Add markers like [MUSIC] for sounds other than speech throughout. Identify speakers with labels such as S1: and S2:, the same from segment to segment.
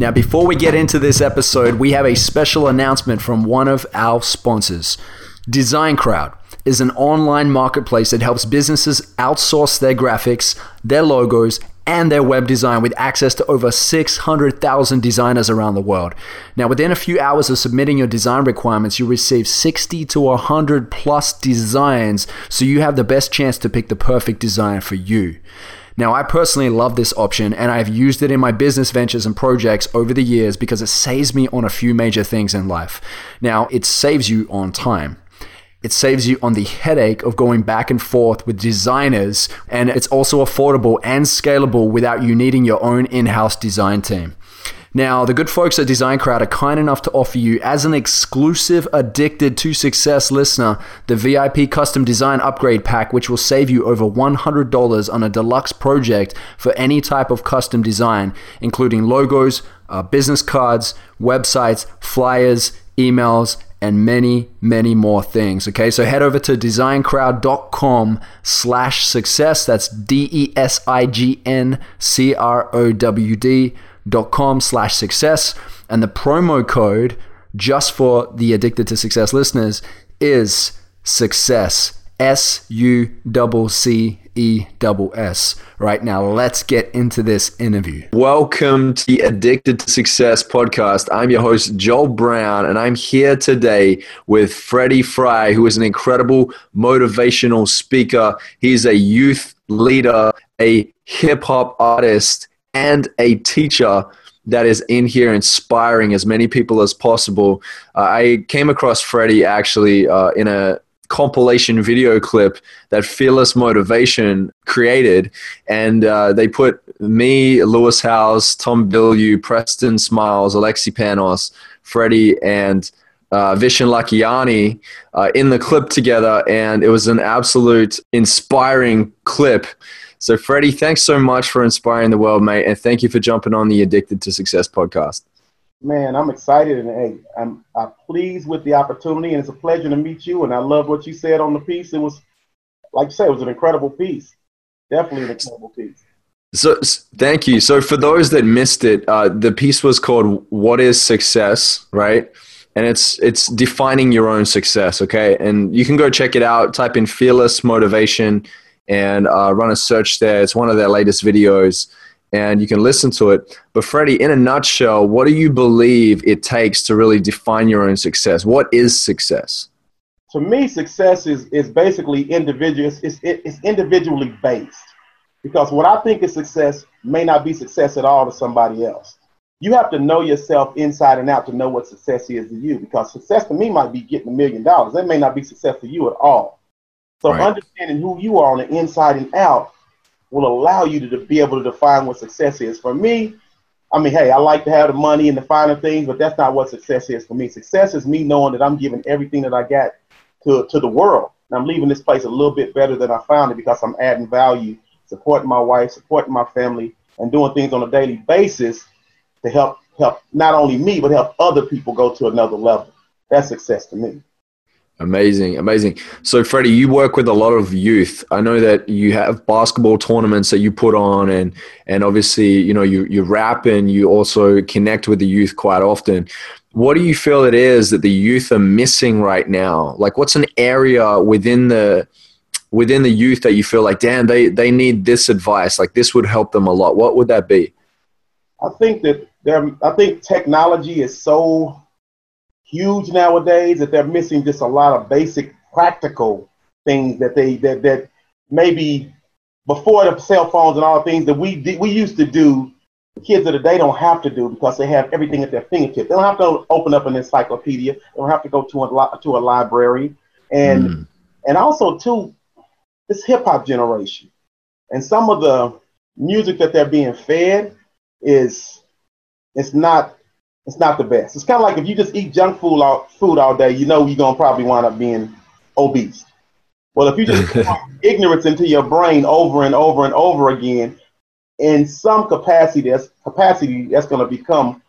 S1: Now, before we get into this episode, we have a special announcement from one of our sponsors. Design Crowd is an online marketplace that helps businesses outsource their graphics, their logos, and their web design with access to over 600,000 designers around the world. Now, within a few hours of submitting your design requirements, you receive 60 to 100 plus designs, so you have the best chance to pick the perfect design for you. Now, I personally love this option and I've used it in my business ventures and projects over the years because it saves me on a few major things in life. Now, it saves you on time. It saves you on the headache of going back and forth with designers, and it's also affordable and scalable without you needing your own in house design team. Now, the good folks at Design Crowd are kind enough to offer you, as an exclusive Addicted to Success listener, the VIP Custom Design Upgrade Pack, which will save you over $100 on a deluxe project for any type of custom design, including logos, uh, business cards, websites, flyers, emails, and many, many more things. Okay, so head over to designcrowd.com slash success. That's D E S I G N C R O W D com slash success. And the promo code just for the Addicted to Success listeners is success. S U C E S S. Right now, let's get into this interview.
S2: Welcome to the Addicted to Success podcast. I'm your host, Joel Brown, and I'm here today with Freddie Fry, who is an incredible motivational speaker. He's a youth leader, a hip hop artist, and a teacher that is in here inspiring as many people as possible. Uh, I came across Freddie actually uh, in a compilation video clip that Fearless Motivation created, and uh, they put me, Lewis Howes, Tom Bilyeu, Preston Smiles, Alexi Panos, Freddie, and uh, Vishen Lakhiani uh, in the clip together, and it was an absolute inspiring clip so, Freddie, thanks so much for inspiring the world, mate, and thank you for jumping on the Addicted to Success podcast.
S3: Man, I'm excited and hey, I'm, I'm pleased with the opportunity, and it's a pleasure to meet you. And I love what you said on the piece. It was, like you said, it was an incredible piece. Definitely an incredible piece.
S2: So, thank you. So, for those that missed it, uh, the piece was called "What Is Success," right? and it's it's defining your own success okay and you can go check it out type in fearless motivation and uh, run a search there. It's one of their latest videos, and you can listen to it. But Freddie, in a nutshell, what do you believe it takes to really define your own success? What is success?
S3: To me, success is is basically individual. It's, it's individually based because what I think is success may not be success at all to somebody else. You have to know yourself inside and out to know what success is to you. Because success to me might be getting a million dollars. That may not be success to you at all. So right. understanding who you are on the inside and out will allow you to, to be able to define what success is. For me, I mean, hey, I like to have the money and the finer things, but that's not what success is for me. Success is me knowing that I'm giving everything that I got to, to the world. And I'm leaving this place a little bit better than I found it because I'm adding value, supporting my wife, supporting my family, and doing things on a daily basis to help help not only me, but help other people go to another level. That's success to me.
S2: Amazing, amazing. So, Freddie, you work with a lot of youth. I know that you have basketball tournaments that you put on, and and obviously, you know, you you rap and you also connect with the youth quite often. What do you feel it is that the youth are missing right now? Like, what's an area within the within the youth that you feel like, damn, they they need this advice. Like, this would help them a lot. What would that be?
S3: I think that there. I think technology is so huge nowadays that they're missing just a lot of basic practical things that they that that maybe before the cell phones and all the things that we we used to do kids of the day don't have to do because they have everything at their fingertips. They don't have to open up an encyclopedia. They don't have to go to a to a library. And mm. and also too, this hip hop generation and some of the music that they're being fed is it's not it's not the best. It's kind of like if you just eat junk food all, food all day, you know you're gonna probably wind up being obese. Well, if you just [LAUGHS] ignorance into your brain over and over and over again, in some capacity, that's capacity that's gonna become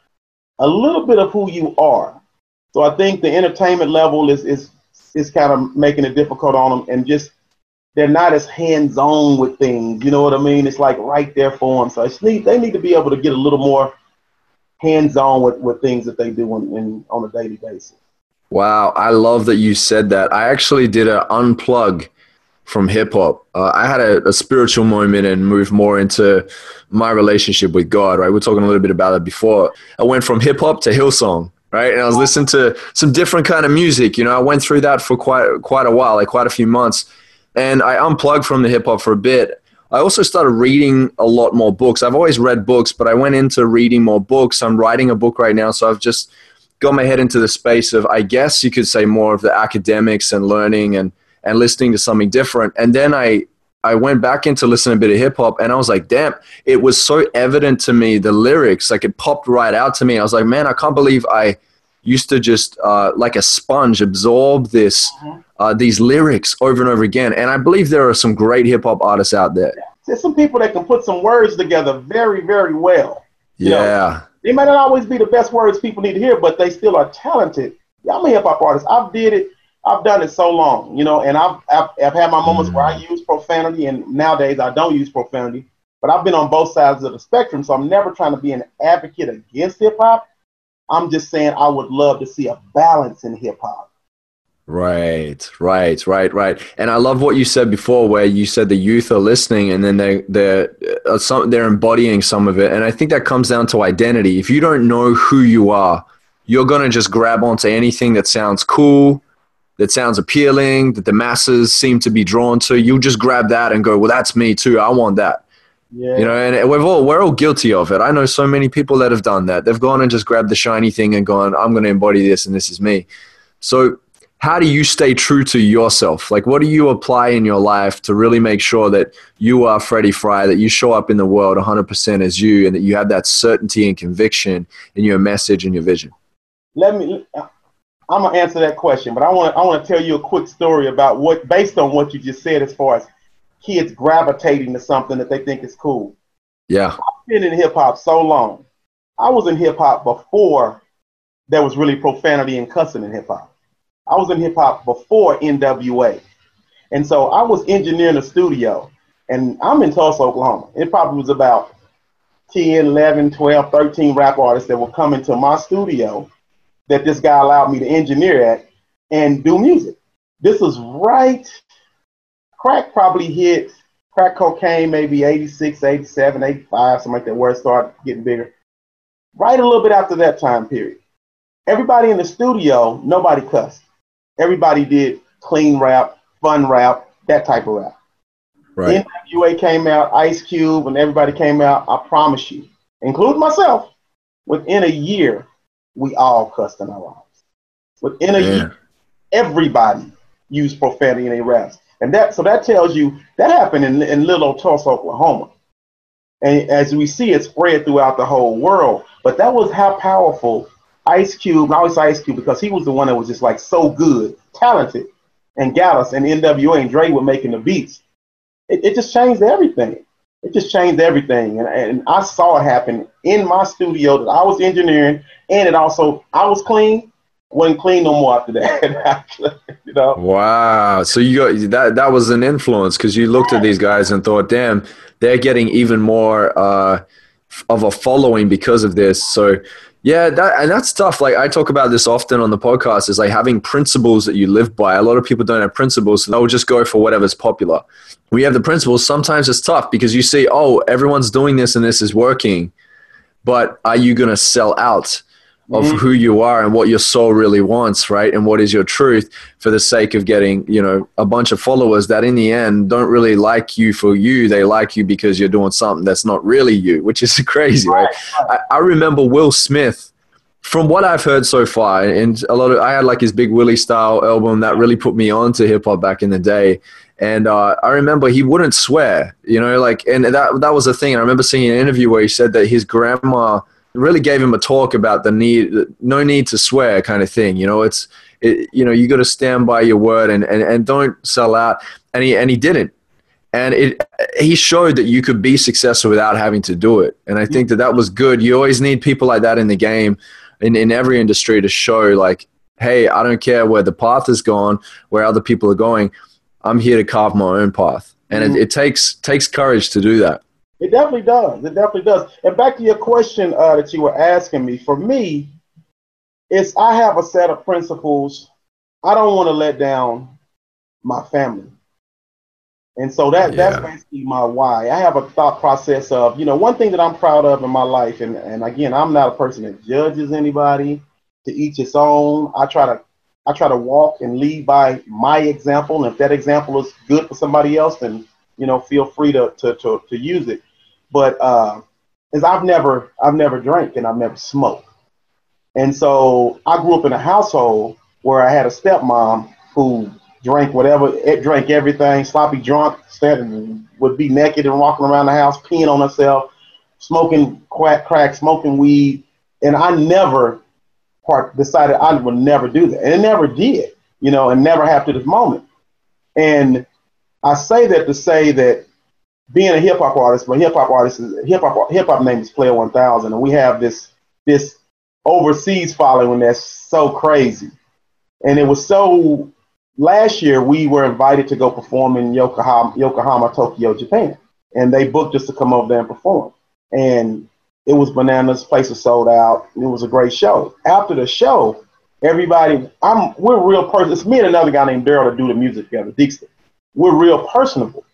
S3: a little bit of who you are. So I think the entertainment level is is is kind of making it difficult on them, and just they're not as hands on with things. You know what I mean? It's like right there for them. So it's need, they need to be able to get a little more hands on with, with things that they do in, in, on a daily basis.
S2: Wow, I love that you said that. I actually did an unplug from hip hop. Uh, I had a, a, spiritual moment and moved more into my relationship with God. Right, we are talking a little bit about it before. I went from hip hop to Hillsong. Right, and I was listening to some different kind of music. You know, I went through that for quite quite a while, like quite a few months, and I unplugged from the hip hop for a bit. I also started reading a lot more books. I've always read books, but I went into reading more books. I'm writing a book right now, so I've just got my head into the space of, I guess you could say, more of the academics and learning and and listening to something different. And then I I went back into listening a bit of hip hop, and I was like, damn, it was so evident to me the lyrics, like it popped right out to me. I was like, man, I can't believe I used to just uh, like a sponge absorb this mm-hmm. uh, these lyrics over and over again. And I believe there are some great hip hop artists out there.
S3: There's some people that can put some words together very, very well.
S2: You yeah. Know,
S3: they might not always be the best words people need to hear, but they still are talented. Yeah, I'm a hip hop artist. I've did it. I've done it so long, you know, and I've I've, I've had my moments mm. where I mm. use profanity, and nowadays I don't use profanity. But I've been on both sides of the spectrum, so I'm never trying to be an advocate against hip hop. I'm just saying I would love to see a balance in hip hop.
S2: Right, right, right, right. And I love what you said before, where you said the youth are listening, and then they they're uh, some they're embodying some of it. And I think that comes down to identity. If you don't know who you are, you're gonna just grab onto anything that sounds cool, that sounds appealing, that the masses seem to be drawn to. You'll just grab that and go, well, that's me too. I want that. Yeah. You know, and we've all we're all guilty of it. I know so many people that have done that. They've gone and just grabbed the shiny thing and gone, I'm going to embody this, and this is me. So, how do you stay true to yourself? Like, what do you apply in your life to really make sure that you are Freddie Fry, that you show up in the world 100% as you, and that you have that certainty and conviction in your message and your vision?
S3: Let me. I'm gonna answer that question, but I want I want to tell you a quick story about what, based on what you just said, as far as kids gravitating to something that they think is cool.
S2: Yeah.
S3: I've been in hip hop so long. I was in hip hop before there was really profanity and cussing in hip hop. I was in hip hop before NWA. And so I was engineering a studio, and I'm in Tulsa, Oklahoma. It probably was about 10, 11, 12, 13 rap artists that were coming to my studio that this guy allowed me to engineer at and do music. This was right crack probably hit crack cocaine maybe 86, 87, 85, something like that, where it started getting bigger. Right a little bit after that time period. Everybody in the studio, nobody cussed. Everybody did clean rap, fun rap, that type of rap. Right. NWA came out, Ice Cube, and everybody came out. I promise you, including myself, within a year, we all cussed in our lives. Within a yeah. year, everybody used profanity in their raps. And that so that tells you that happened in, in little Tulsa, Oklahoma. And as we see it spread throughout the whole world. But that was how powerful Ice Cube, I always Ice Cube because he was the one that was just like so good, talented, and Gallus. And NWA and Dre were making the beats. It, it just changed everything. It just changed everything. And, and I saw it happen in my studio that I was engineering, and it also, I was clean, wasn't clean no more after that. [LAUGHS] you know.
S2: Wow. So you got that. That was an influence because you looked at these guys and thought, "Damn, they're getting even more uh, of a following because of this." So yeah, that and that's tough. Like I talk about this often on the podcast, is like having principles that you live by. A lot of people don't have principles, so they'll just go for whatever's popular. We have the principles. Sometimes it's tough because you see, oh, everyone's doing this and this is working, but are you going to sell out? Of mm-hmm. who you are and what your soul really wants, right? And what is your truth for the sake of getting, you know, a bunch of followers that in the end don't really like you for you. They like you because you're doing something that's not really you, which is [LAUGHS] crazy, right? I, I remember Will Smith from what I've heard so far, and a lot of I had like his Big Willie style album that really put me on to hip hop back in the day. And uh, I remember he wouldn't swear, you know, like, and that that was the thing. I remember seeing an interview where he said that his grandma really gave him a talk about the need, no need to swear kind of thing. You know, it's, it, you know, you got to stand by your word and, and, and don't sell out. And he, and he didn't. And it, he showed that you could be successful without having to do it. And I think that that was good. You always need people like that in the game, in, in every industry to show like, hey, I don't care where the path is gone, where other people are going. I'm here to carve my own path. And mm-hmm. it, it takes, takes courage to do that.
S3: It definitely does. It definitely does. And back to your question uh, that you were asking me, for me, it's I have a set of principles. I don't want to let down my family. And so that yeah. that's basically my why. I have a thought process of, you know, one thing that I'm proud of in my life, and, and again, I'm not a person that judges anybody to each its own. I try to I try to walk and lead by my example. And if that example is good for somebody else, then you know, feel free to to to, to use it. But uh, is I've never I've never drank and I've never smoked. And so I grew up in a household where I had a stepmom who drank whatever, drank everything, sloppy drunk, standing, would be naked and walking around the house, peeing on herself, smoking crack, crack, smoking weed. And I never part decided I would never do that. And it never did, you know, and never have to this moment. And I say that to say that being a hip hop artist, my hip hop artist is hip hop hip hop name is Player One Thousand, and we have this this overseas following that's so crazy. And it was so last year we were invited to go perform in Yokohama, Yokohama, Tokyo, Japan, and they booked us to come over there and perform. And it was bananas. Place was sold out. It was a great show. After the show, everybody, I'm we're real person. It's me and another guy named Daryl to do the music together, Dixon. We're real personable.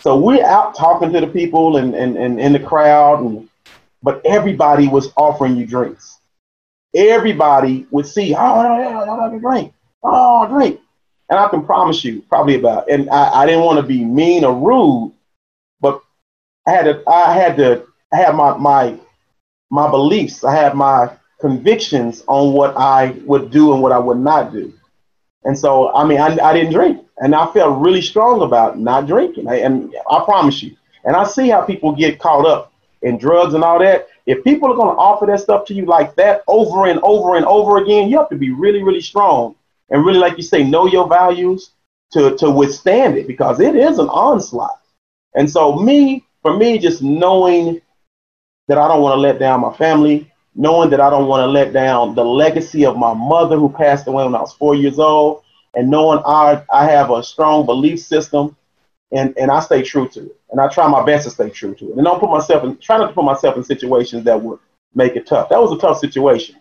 S3: So we're out talking to the people and, and, and in the crowd, and but everybody was offering you drinks. Everybody would see, oh, yeah, yeah, drink, oh, drink. And I can promise you, probably about, and I, I didn't want to be mean or rude, but I had to, I had to have my, my, my beliefs. I had my convictions on what I would do and what I would not do. And so, I mean, I, I didn't drink. And I felt really strong about not drinking. I, and I promise you. And I see how people get caught up in drugs and all that. If people are going to offer that stuff to you like that over and over and over again, you have to be really, really strong and really, like you say, know your values to, to withstand it because it is an onslaught. And so, me, for me, just knowing that I don't want to let down my family, knowing that I don't want to let down the legacy of my mother who passed away when I was four years old, and knowing I, I have a strong belief system and, and I stay true to it. And I try my best to stay true to it. And don't put myself in, try not to put myself in situations that would make it tough. That was a tough situation.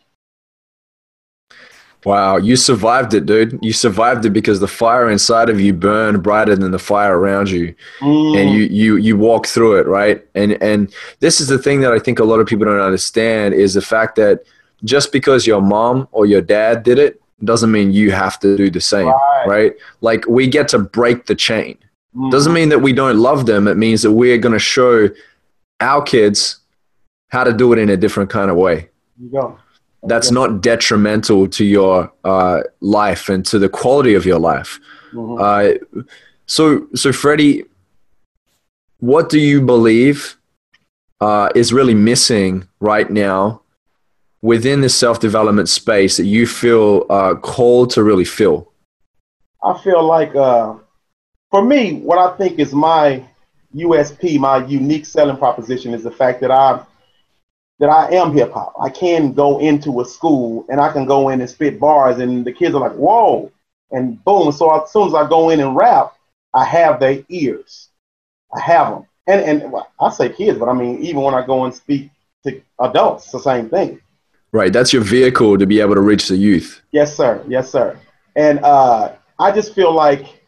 S2: Wow, you survived it, dude. You survived it because the fire inside of you burned brighter than the fire around you. Mm. And you you you walk through it, right? And and this is the thing that I think a lot of people don't understand is the fact that just because your mom or your dad did it doesn't mean you have to do the same, right? right? Like we get to break the chain. Mm-hmm. Doesn't mean that we don't love them. It means that we're going to show our kids how to do it in a different kind of way.
S3: You go.
S2: That's not detrimental to your uh, life and to the quality of your life. Mm-hmm. Uh, so, so Freddie, what do you believe uh, is really missing right now within the self development space that you feel uh, called to really fill?
S3: I feel like, uh, for me, what I think is my USP, my unique selling proposition, is the fact that I that I am hip hop. I can go into a school and I can go in and spit bars, and the kids are like, "Whoa!" and boom. So as soon as I go in and rap, I have their ears. I have them, and and well, I say kids, but I mean even when I go and speak to adults, it's the same thing.
S2: Right. That's your vehicle to be able to reach the youth.
S3: Yes, sir. Yes, sir. And uh, I just feel like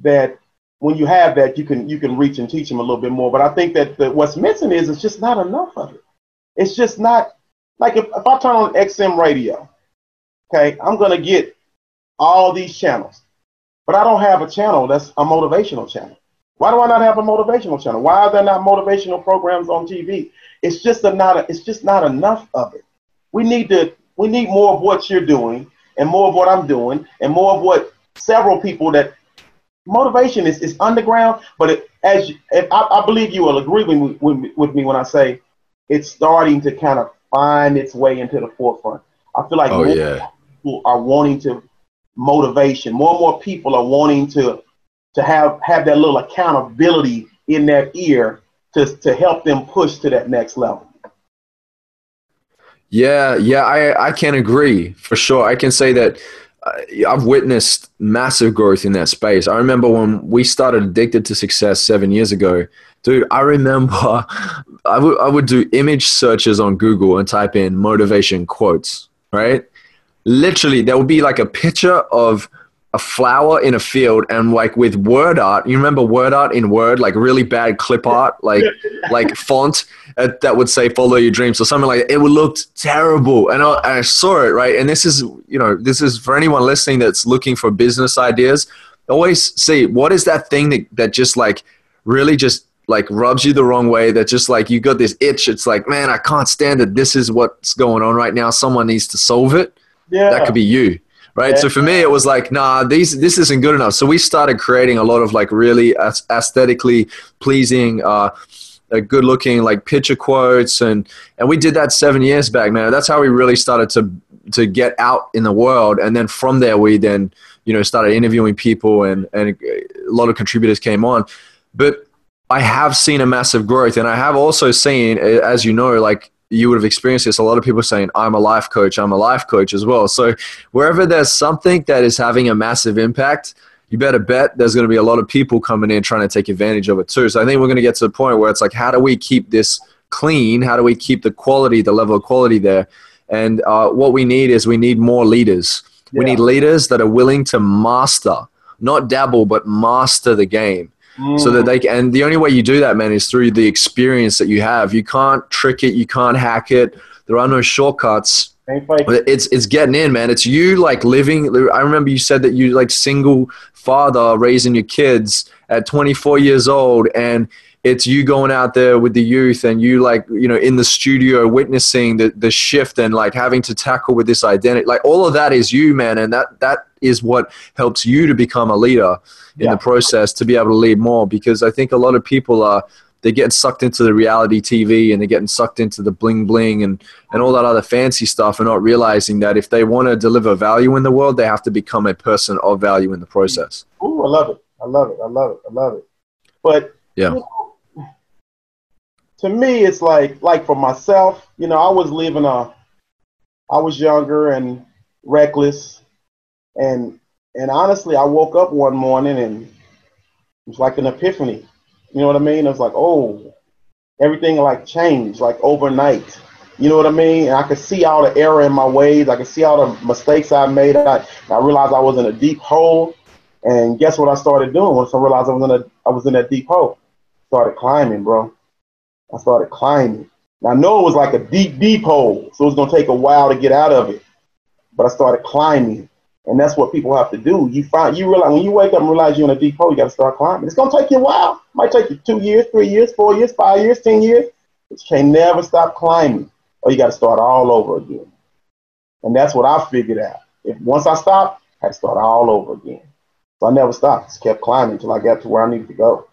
S3: that when you have that, you can you can reach and teach them a little bit more. But I think that the, what's missing is it's just not enough of it. It's just not like if, if I turn on XM radio, okay, I'm gonna get all these channels, but I don't have a channel that's a motivational channel. Why do I not have a motivational channel? Why are there not motivational programs on TV? It's just a, not a, it's just not enough of it we need to we need more of what you're doing and more of what I'm doing and more of what several people that motivation is, is underground, but it, as if I, I, believe you will agree with, with, with me when I say it's starting to kind of find its way into the forefront. I feel like
S2: Oh,
S3: more
S2: yeah.
S3: people are wanting to motivation. More and more people are wanting to to have have that little accountability in their ear to to help them push to that next level.
S2: Yeah, yeah, I I can agree for sure. I can say that I've witnessed massive growth in that space. I remember when we started Addicted to Success seven years ago, dude. I remember [LAUGHS] I would I would do image searches on Google and type in motivation quotes. Right, literally, there would be like a picture of a flower in a field and like with word art you remember word art in word? Like really bad clip art? Like [LAUGHS] like font uh, that would say follow your dreams or something like that. it would look terrible. And I, and I saw it right? And this is you know this is for anyone listening that's looking for business ideas. Always see what is that thing that, that just like really just like rubs you the wrong way? That just like you got this itch. It's like man i can't stand it. This is what's going on right now. Someone needs to solve it.
S3: Yeah,
S2: that could be you right? So for me it was like nah these this isn't good enough. So we started creating a lot of like really aesthetically pleasing uh uh, good looking like picture quotes. And and we did that seven years back man. That's how we really started to to get out in the world. And then from there we then you know started interviewing people and and a lot of contributors came on. But i have seen a massive growth. And i have also seen as you know like you would have experienced this. A lot of people saying i'm a life coach i'm a life coach as well. So wherever there's something that is having a massive impact you better bet there's going to be a lot of people coming in trying to take advantage of it too. So i think we're going to get to the point where it's like how do we keep this clean? How do we keep the quality the level of quality there? And uh, what we need is we need more leaders. We need leaders that are willing to master not dabble but master the game so that they can and the only way you do that man is through the experience that you have. You can't trick it. You can't hack it. There are no shortcuts. It's it's getting in man. It's you like living i remember you said that you like single father raising your kids at 24 years old and it's you going out there with the youth and you like you know in the studio witnessing the, the shift and like having to tackle with this identity like all of that is you man and that that is what helps you to become a leader in
S3: Yeah.
S2: the process to be able to lead more because i think a lot of people are they're getting sucked into the reality tv and they're getting sucked into the bling bling and and all that other fancy stuff and not realizing that if they want to deliver value in the world they have to become a person of value in the process
S3: Ooh, I love it. I love it. I love it. I love it. But
S2: Yeah.
S3: you know, to me, it's like like for myself, you know, I was living a, I was younger and reckless, and and honestly, I woke up one morning and it was like an epiphany. You know what I mean? I was like, oh, everything like changed like overnight. You know what I mean? And I could see all the error in my ways. I could see all the mistakes I made. I, I realized I was in a deep hole. And guess what I started doing once I realized I was in a I was in that deep hole? Started climbing, bro. I started climbing. And I know it was like a deep, deep hole, so it was gonna take a while to get out of it. But I started climbing. And that's what people have to do. You find you realize when you wake up and realize you're in a deep hole, you gotta start climbing. It's gonna take you a while. It might take you two years, three years, four years, five years, ten years. But you can never stop climbing. Or you gotta start all over again. And that's what I figured out. If once I stopped, I had to start all over again. So I never stopped. Just kept climbing until I got to where I needed to go.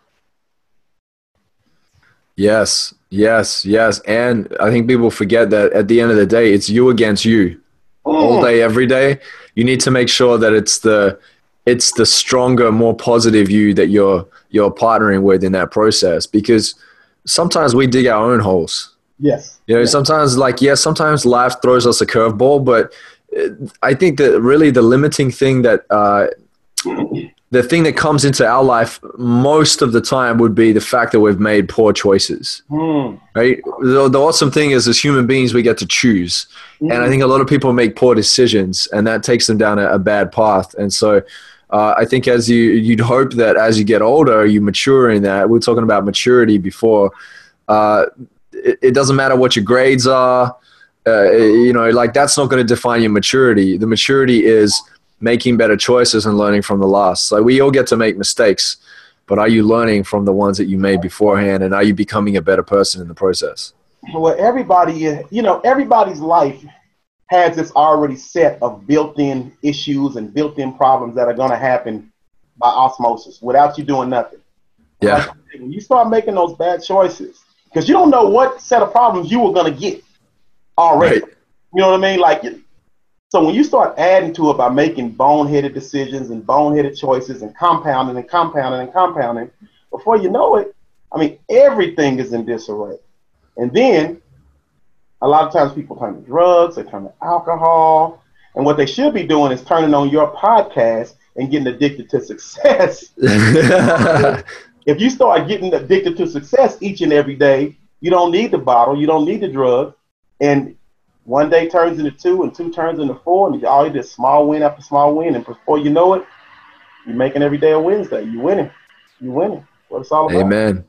S2: Yes yes yes and i think people forget that at the end of the day it's you against you all
S3: Mm.
S2: day every day you need to make sure that it's the it's the stronger more positive you that you're you're partnering with in that process because sometimes we dig our own holes
S3: Yes.
S2: You know,
S3: Yeah.
S2: sometimes like yeah, sometimes life throws us a curveball, but uh, I think that really the limiting thing that uh, the thing that comes into our life most of the time would be the fact that we've made poor choices.
S3: Mm.
S2: Right. The, the awesome thing is, as human beings, we get to choose, and I think a lot of people make poor decisions, and that takes them down a, a bad path. And so. Uh, I think as you you'd hope that as you get older, you mature in that. We are talking about maturity before. Uh, it, it doesn't matter what your grades are. Uh, you know, like that's not going to define your maturity. The maturity is making better choices and learning from the last. So we all get to make mistakes, but are you learning from the ones that you made beforehand, and are you becoming a better person in the process?
S3: Well, everybody, is- you know, everybody's life has this already set of built-in issues and built-in problems that are going to happen by osmosis without you doing nothing.
S2: Yeah,
S3: when you start making those bad choices, because you don't know what set of problems you were going to get. already. Right. You know what I mean? Like, so when you start adding to it by making boneheaded decisions and boneheaded choices and compounding and compounding and compounding, before you know it, I mean, everything is in disarray. And then a lot of times people turn to drugs, they turn to alcohol, and what they should be doing is turning on your podcast and getting addicted to success. [LAUGHS] [LAUGHS] if you start getting addicted to success each and every day, you don't need the bottle, you don't need the drug, and one day turns into two, and two turns into four, and all you did small win after small win, and before you know it, you're making every day a Wednesday. You winning, you winning. What it's all about.
S2: Amen.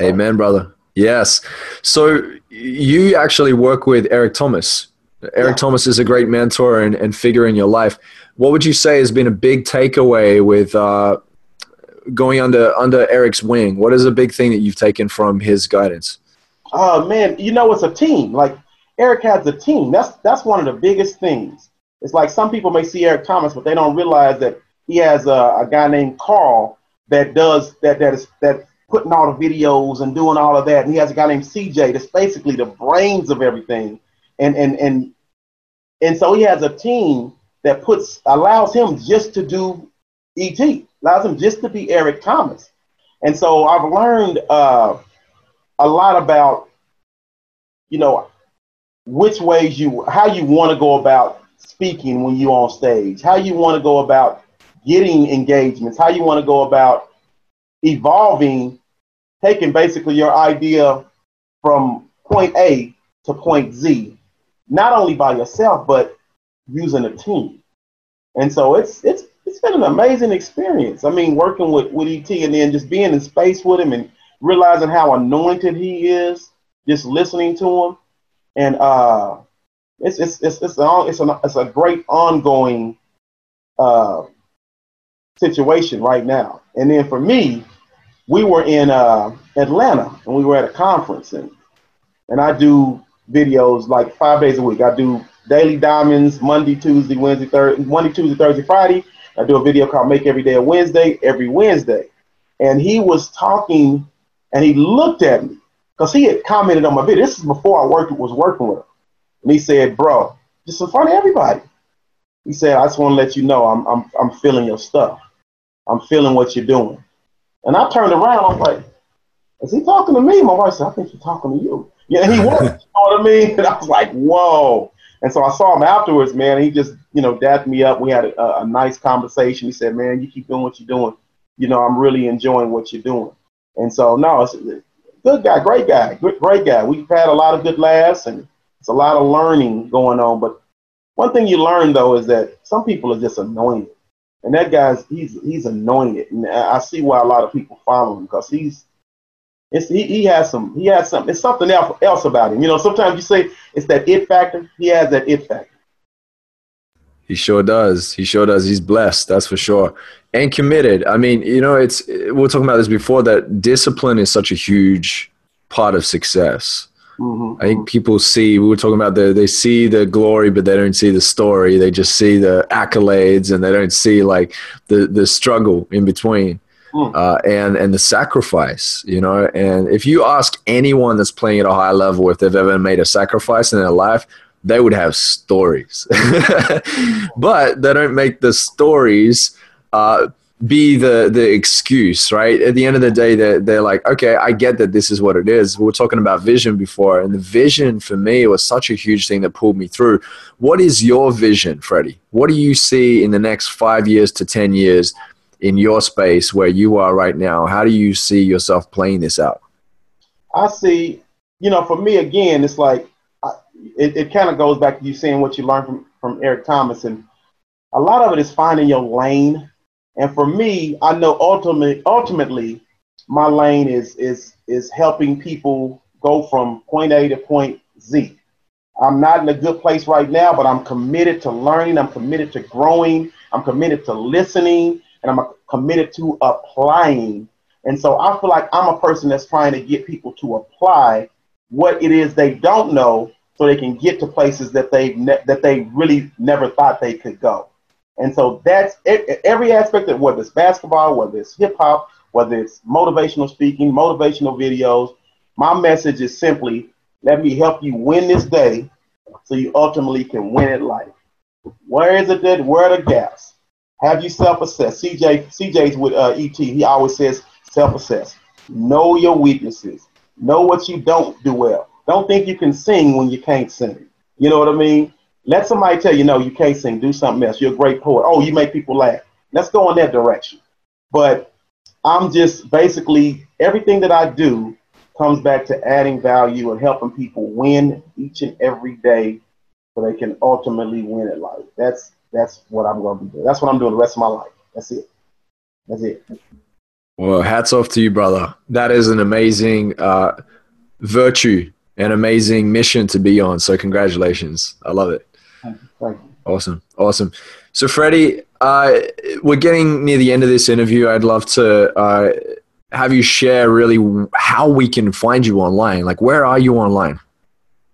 S2: Amen, brother. Yes. So you actually work with Eric Thomas. Eric yeah. Thomas is a great mentor and, and figure in your life. What would you say has been a big takeaway with uh, going under under Eric's wing? What is a big thing that you've taken from his guidance?
S3: Oh man, you know it's a team. Like Eric has a team. That's that's one of the biggest things. It's like some people may see Eric Thomas, but they don't realize that he has a, a guy named Carl that does that that is that putting all the videos and doing all of that. And he has a guy named CJ that's basically the brains of everything. And and and and so he has a team that puts allows him just to do ET, allows him just to be Eric Thomas. And so I've learned uh, a lot about, you know, which ways you, how you want to go about speaking when you're on stage, how you want to go about getting engagements, how you want to go about evolving, taking basically your idea from point A to point Z, not only by yourself, but using a team. And so it's it's it's been an amazing experience. I mean, working with, with ET and then just being in space with him and realizing how anointed he is, just listening to him. And uh it's it's it's it's, a, it's, a, it's a great ongoing uh, situation right now. And then for me, we were in uh, Atlanta and we were at a conference and and I do videos like five days a week. I do daily diamonds Monday, Tuesday, Wednesday, Thursday, Monday, Tuesday, Thursday, Friday. I do a video called Make Every Day a Wednesday every Wednesday. And he was talking and he looked at me because he had commented on my video. This is before I worked was working with him. And he said, Bro, just in front of everybody. He said, I just want to let you know I'm I'm I'm feeling your stuff. I'm feeling what you're doing. And I turned around, I'm like, is he talking to me? My wife said, I think he's talking to you. Yeah, he was, [LAUGHS] you know what I mean? And I was like, whoa. And so I saw him afterwards, man. he just, you know, dapped me up. We had a, a, nice conversation. He said, man, you keep doing what you're doing. You know, I'm really enjoying what you're doing. And so, no, good guy, great guy, great, great guy. We've had a lot of good laughs and it's a lot of learning going on. But one thing you learn, though, is that some people are just annoying and that guy's he's he's anointed, and I see why a lot of people follow him because he's it's he, he has some he has some it's something else else about him. You know, sometimes you say it's that it factor. He has that it factor.
S2: He sure does. He sure does. He's blessed, that's for sure, and committed. I mean, you know, it's we are talking about this before that discipline is such a huge part of success. Mm-hmm. I think people see, we were talking about the, they see the glory, but they don't see the story. They just see the accolades and they don't see like the, the struggle in between. Mm. Uh, and and the sacrifice, you know. And if you ask anyone that's playing at a high level if they've ever made a sacrifice in their life, they would have stories, [LAUGHS] but they don't make the stories uh, be the the excuse, right? At the end of the day, they're, they're like, okay, I get that this is what it is. We are talking about vision before, and the vision for me was such a huge thing that pulled me through. What is your vision, Freddie? What do you see in the next five years to 10 years in your space where you are right now? How do you see yourself playing this out?
S3: I see, you know, for me, again, it's like, it, it kind of goes back to you saying what you learned from, from Eric Thomas. And a lot of it is finding your lane and for me, I know ultimately, ultimately, my lane is is is helping people go from point A to point Z. I'm not in a good place right now, but I'm committed to learning. I'm committed to growing. I'm committed to listening, and I'm committed to applying. And so I feel like I'm a person that's trying to get people to apply what it is they don't know, so they can get to places that they ne- that they really never thought they could go. And so that's every aspect of whether it's basketball, whether it's hip hop, whether it's motivational speaking, motivational videos. My message is simply let me help you win this day so you ultimately can win at life. Where is it that where are the gaps? Have you self-assessed? CJ CJ's with uh, ET. He always says self-assess. Know your weaknesses. Know what you don't do well. Don't think you can sing when you can't sing. You know what I mean? Let somebody tell you, no, you can't sing. Do something else. You're a great poet. Oh, you make people laugh. Let's go in that direction. But I'm just basically everything that I do comes back to adding value and helping people win each and every day so they can ultimately win at life. That's that's what I'm going to be doing. That's what I'm doing the rest of my life. That's it. That's it.
S2: Well, hats off to you, brother. That is an amazing uh, virtue, an amazing mission to be on. So, congratulations. I love it. Awesome. Awesome. So, Freddie, uh, we're getting near the end of this interview. I'd love to uh, have you share really how we can find you online. Like, where are you online?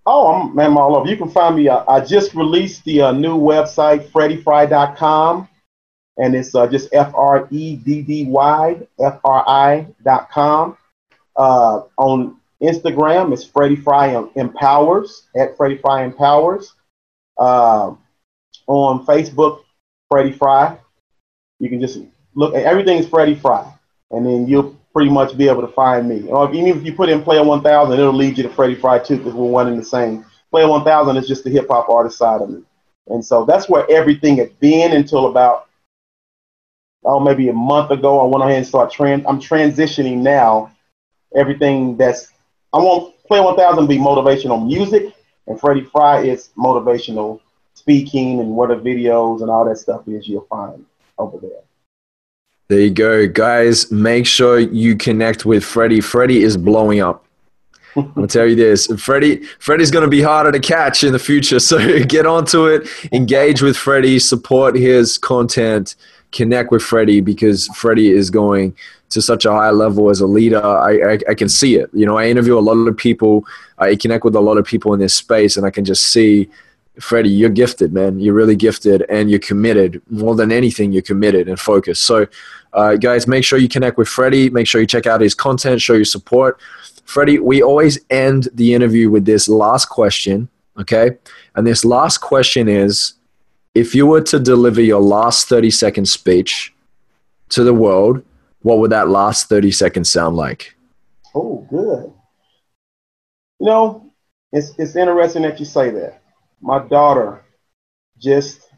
S3: Oh, I'm man, all over. You can find me. Uh, I just released the uh, new website, freddyfry.com, and it's uh, just F R E D D Y F R I.com. Uh, on Instagram, is Freddie Fry Empowers at Freddie Fry Empowers. Uh, on Facebook, Freddie Fry. You can just look at everything is Freddy Fry, and then you'll pretty much be able to find me. Or if, even if you put in Player 1000, it'll lead you to Freddie Fry too, because we're one and the same. Player 1000 is just the hip hop artist side of me, and so that's where everything had been until about oh maybe a month ago. I went ahead and started trans. I'm transitioning now. Everything that's I want Play 1000 to be motivational music, and Freddy Fry is motivational speaking and what the videos and all that stuff is you'll find over there.
S2: There you go, guys. Make sure you connect with Freddie. Freddie is blowing up. [LAUGHS] I'm gonna tell you this, Freddie. Freddie's gonna be harder to catch in the future. [LAUGHS] So get onto it, engage with Freddie, support his content, connect with Freddie because Freddie is going to such a high level as a leader. I, I, I can see it. You know, I interview a lot of people. I connect with a lot of people in this space, and I can just see Freddie, you're gifted, man. You're really gifted and you're committed. More than anything, you're committed and focused. So, uh, guys, make sure you connect with Freddie. Make sure you check out his content, show your support. Freddie, we always end the interview with this last question, okay? And this last question is if you were to deliver your last 30 second speech to the world, what would that last 30 seconds sound like?
S3: Oh, good. You know, it's, it's interesting that you say that my daughter just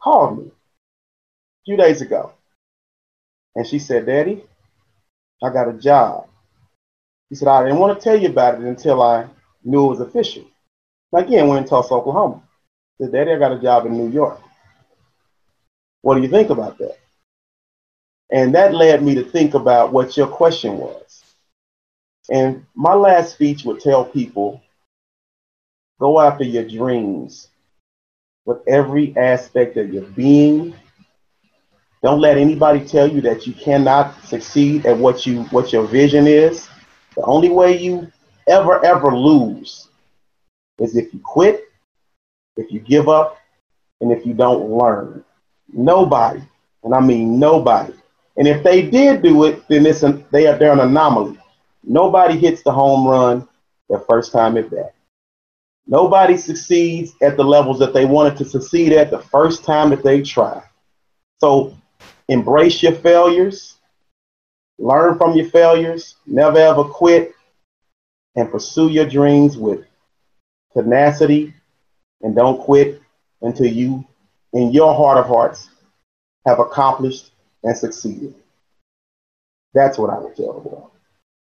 S3: called me a few days ago. And she said, Daddy, I got a job. He said, I didn't want to tell you about it until I knew it was official. Again, we're in Tulsa, Oklahoma. Said, Daddy, I got a job in New York. What do you think about that? And that led me to think about what your question was. And my last speech would tell people Go after your dreams with every aspect of your being. Don't let anybody tell you that you cannot succeed at what you what your vision is. The only way you ever ever lose is if you quit, if you give up, and if you don't learn. Nobody, and I mean nobody. And if they did do it, then it's an, they are they're an anomaly. Nobody hits the home run their first time at bat. Nobody succeeds at the levels that they wanted to succeed at the first time that they try. So embrace your failures, learn from your failures, never ever quit, and pursue your dreams with tenacity and don't quit until you, in your heart of hearts, have accomplished and succeeded. That's what I would tell the world.